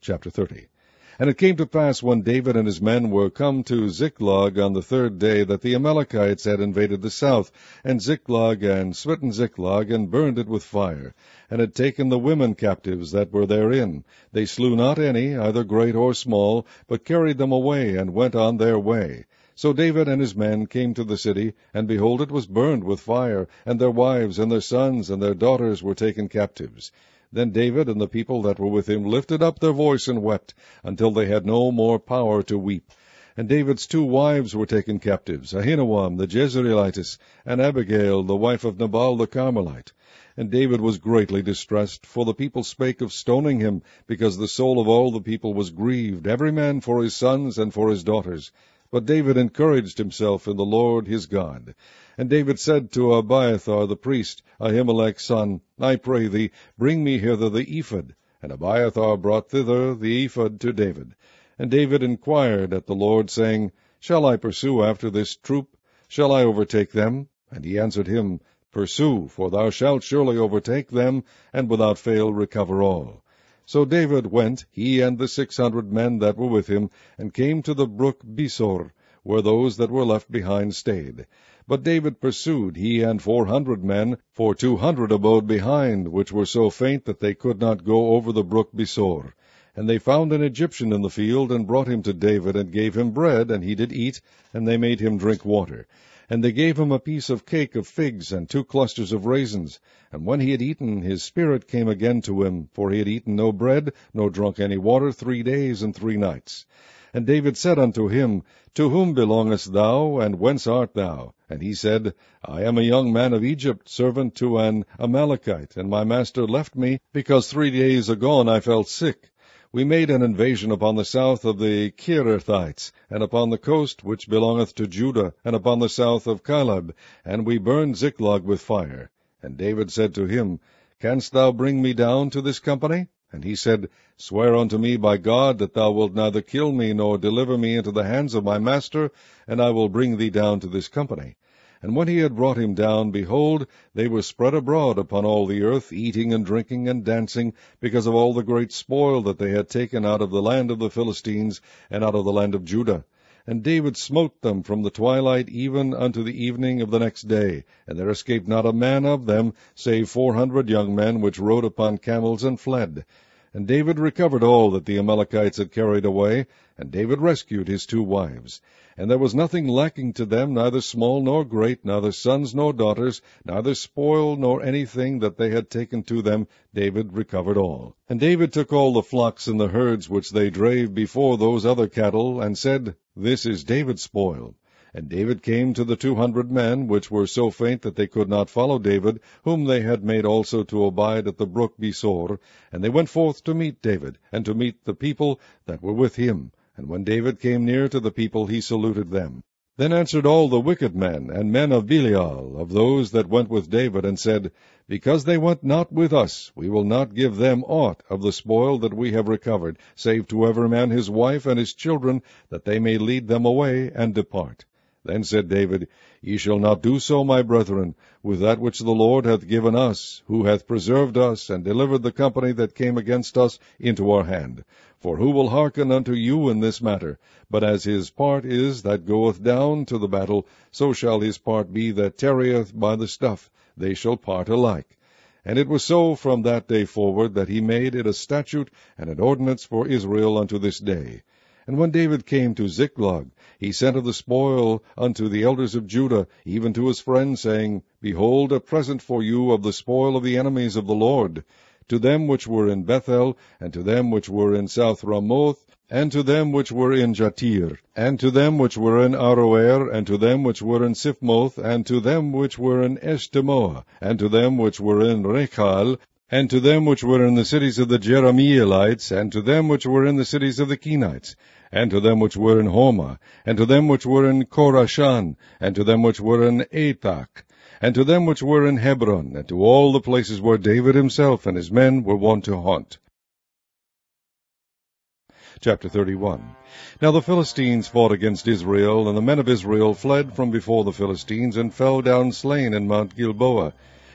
Chapter 30 And it came to pass when David and his men were come to Ziklag on the third day that the Amalekites had invaded the south, and Ziklag, and smitten Ziklag, and burned it with fire, and had taken the women captives that were therein. They slew not any, either great or small, but carried them away, and went on their way. So David and his men came to the city, and behold, it was burned with fire, and their wives and their sons and their daughters were taken captives. Then David and the people that were with him lifted up their voice and wept, until they had no more power to weep. And David's two wives were taken captives, Ahinoam the Jezreelitess, and Abigail the wife of Nabal the Carmelite. And David was greatly distressed, for the people spake of stoning him, because the soul of all the people was grieved, every man for his sons and for his daughters. But David encouraged himself in the Lord his God. And David said to Abiathar the priest, Ahimelech's son, I pray thee, bring me hither the ephod. And Abiathar brought thither the ephod to David. And David inquired at the Lord, saying, Shall I pursue after this troop? Shall I overtake them? And he answered him, Pursue, for thou shalt surely overtake them, and without fail recover all. So David went, he and the six hundred men that were with him, and came to the brook Besor, where those that were left behind stayed. But David pursued, he and four hundred men, for two hundred abode behind, which were so faint that they could not go over the brook Besor. And they found an Egyptian in the field, and brought him to David, and gave him bread, and he did eat, and they made him drink water. And they gave him a piece of cake of figs, and two clusters of raisins. And when he had eaten, his spirit came again to him, for he had eaten no bread, nor drunk any water, three days and three nights. And David said unto him, To whom belongest thou, and whence art thou? And he said, I am a young man of Egypt, servant to an Amalekite, and my master left me, because three days agone I felt sick. We made an invasion upon the south of the Cherethites, and upon the coast which belongeth to Judah, and upon the south of Caleb, and we burned Ziklag with fire. And David said to him, Canst thou bring me down to this company? And he said, Swear unto me by God that thou wilt neither kill me nor deliver me into the hands of my master, and I will bring thee down to this company. And when he had brought him down, behold, they were spread abroad upon all the earth, eating and drinking and dancing, because of all the great spoil that they had taken out of the land of the Philistines and out of the land of Judah. And David smote them from the twilight even unto the evening of the next day, and there escaped not a man of them, save four hundred young men which rode upon camels and fled. And David recovered all that the Amalekites had carried away, and David rescued his two wives. And there was nothing lacking to them, neither small nor great, neither sons nor daughters, neither spoil nor anything that they had taken to them, David recovered all. And David took all the flocks and the herds which they drave before those other cattle, and said, This is David's spoil. And David came to the two hundred men, which were so faint that they could not follow David, whom they had made also to abide at the brook Besor, and they went forth to meet David, and to meet the people that were with him. And when David came near to the people, he saluted them. Then answered all the wicked men, and men of Belial, of those that went with David, and said, Because they went not with us, we will not give them aught of the spoil that we have recovered, save to every man his wife and his children, that they may lead them away and depart. Then said David, Ye shall not do so, my brethren, with that which the Lord hath given us, who hath preserved us, and delivered the company that came against us into our hand. For who will hearken unto you in this matter? But as his part is that goeth down to the battle, so shall his part be that tarrieth by the stuff. They shall part alike. And it was so from that day forward that he made it a statute and an ordinance for Israel unto this day. And when David came to Ziklag, he sent of the spoil unto the elders of Judah, even to his friends, saying, Behold, a present for you of the spoil of the enemies of the Lord. To them which were in Bethel, and to them which were in South Ramoth, and to them which were in Jattir, and to them which were in Aroer, and to them which were in Siphmoth, and to them which were in Eshtemoa, and to them which were in Rachal, and to them which were in the cities of the Jerahmeelites, and to them which were in the cities of the Kenites, and to them which were in Hormah, and to them which were in Chorashan, and to them which were in Athach, and to them which were in Hebron, and to all the places where David himself and his men were wont to haunt. Chapter 31 Now the Philistines fought against Israel, and the men of Israel fled from before the Philistines, and fell down slain in Mount Gilboa.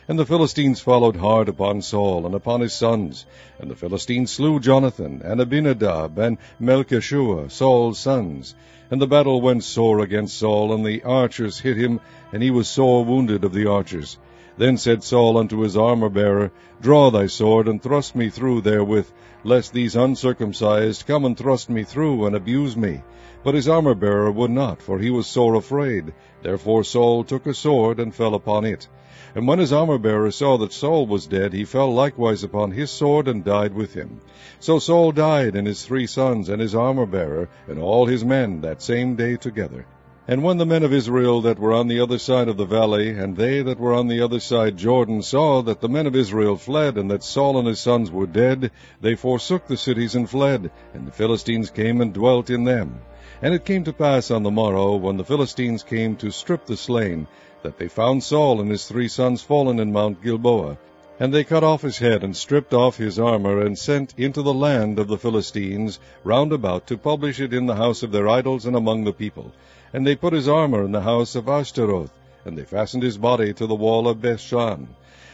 And the Philistines followed hard upon Saul and upon his sons. And the Philistines slew Jonathan, and Abinadab, and Melchishua, Saul's sons. And the battle went sore against Saul, and the archers hit him, and he was sore wounded of the archers. Then said Saul unto his armor-bearer, Draw thy sword, and thrust me through therewith, lest these uncircumcised come and thrust me through, and abuse me. But his armor-bearer would not, for he was sore afraid. Therefore Saul took a sword, and fell upon it. And when his armor-bearer saw that Saul was dead, he fell likewise upon his sword, and died with him. So Saul died, and his three sons, and his armor-bearer, and all his men, same day together. And when the men of Israel that were on the other side of the valley, and they that were on the other side Jordan, saw that the men of Israel fled, and that Saul and his sons were dead, they forsook the cities and fled, and the Philistines came and dwelt in them. And it came to pass on the morrow, when the Philistines came to strip the slain, that they found Saul and his three sons fallen in Mount Gilboa. And they cut off his head, and stripped off his armor, and sent into the land of the Philistines round about to publish it in the house of their idols and among the people. And they put his armor in the house of Ashtaroth, and they fastened his body to the wall of Bethshan.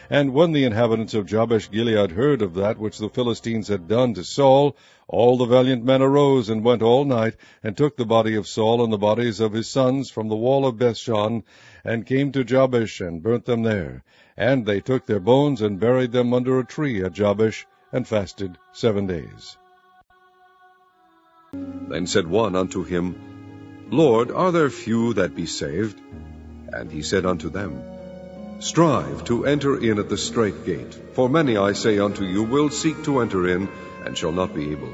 And when the inhabitants of Jabesh Gilead heard of that which the Philistines had done to Saul, all the valiant men arose and went all night, and took the body of Saul and the bodies of his sons from the wall of Bethshan, and came to Jabesh, and burnt them there. And they took their bones, and buried them under a tree at Jabesh, and fasted seven days. Then said one unto him, Lord, are there few that be saved? And he said unto them, Strive to enter in at the strait gate, for many, I say unto you, will seek to enter in, and shall not be able.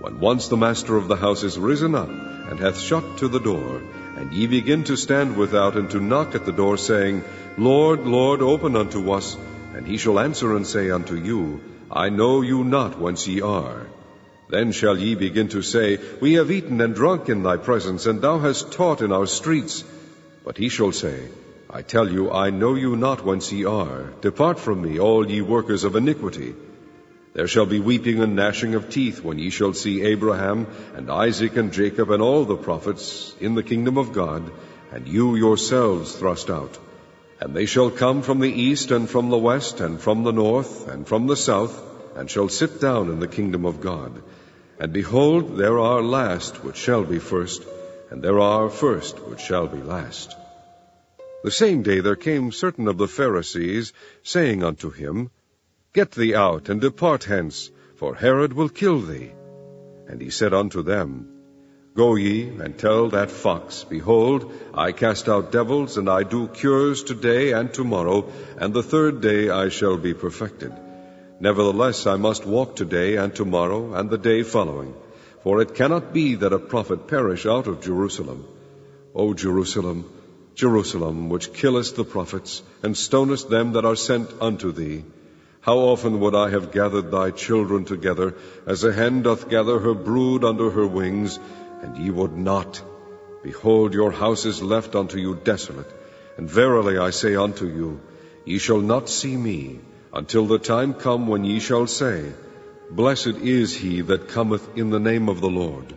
When once the master of the house is risen up, and hath shut to the door, and ye begin to stand without, and to knock at the door, saying, Lord, Lord, open unto us, and he shall answer and say unto you, I know you not whence ye are. Then shall ye begin to say, We have eaten and drunk in thy presence, and thou hast taught in our streets. But he shall say, I tell you, I know you not whence ye are. Depart from me, all ye workers of iniquity. There shall be weeping and gnashing of teeth when ye shall see Abraham and Isaac and Jacob and all the prophets in the kingdom of God, and you yourselves thrust out. And they shall come from the east and from the west and from the north and from the south, and shall sit down in the kingdom of God. And behold, there are last which shall be first, and there are first which shall be last. The same day there came certain of the Pharisees, saying unto him, Get thee out, and depart hence, for Herod will kill thee. And he said unto them, Go ye, and tell that fox, Behold, I cast out devils, and I do cures today and tomorrow, and the third day I shall be perfected. Nevertheless I must walk today and tomorrow, and the day following. For it cannot be that a prophet perish out of Jerusalem. O Jerusalem, Jerusalem, which killest the prophets, and stonest them that are sent unto thee, how often would I have gathered thy children together, as a hen doth gather her brood under her wings, and ye would not. Behold, your house is left unto you desolate. And verily I say unto you, ye shall not see me, until the time come when ye shall say, Blessed is he that cometh in the name of the Lord.